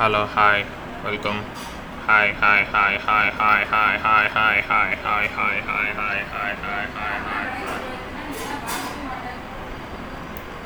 Hello, hi, welcome. Hi, hi, hi, hi, hi, hi, hi, hi, hi, hi, hi, hi, hi, hi, hi, hi.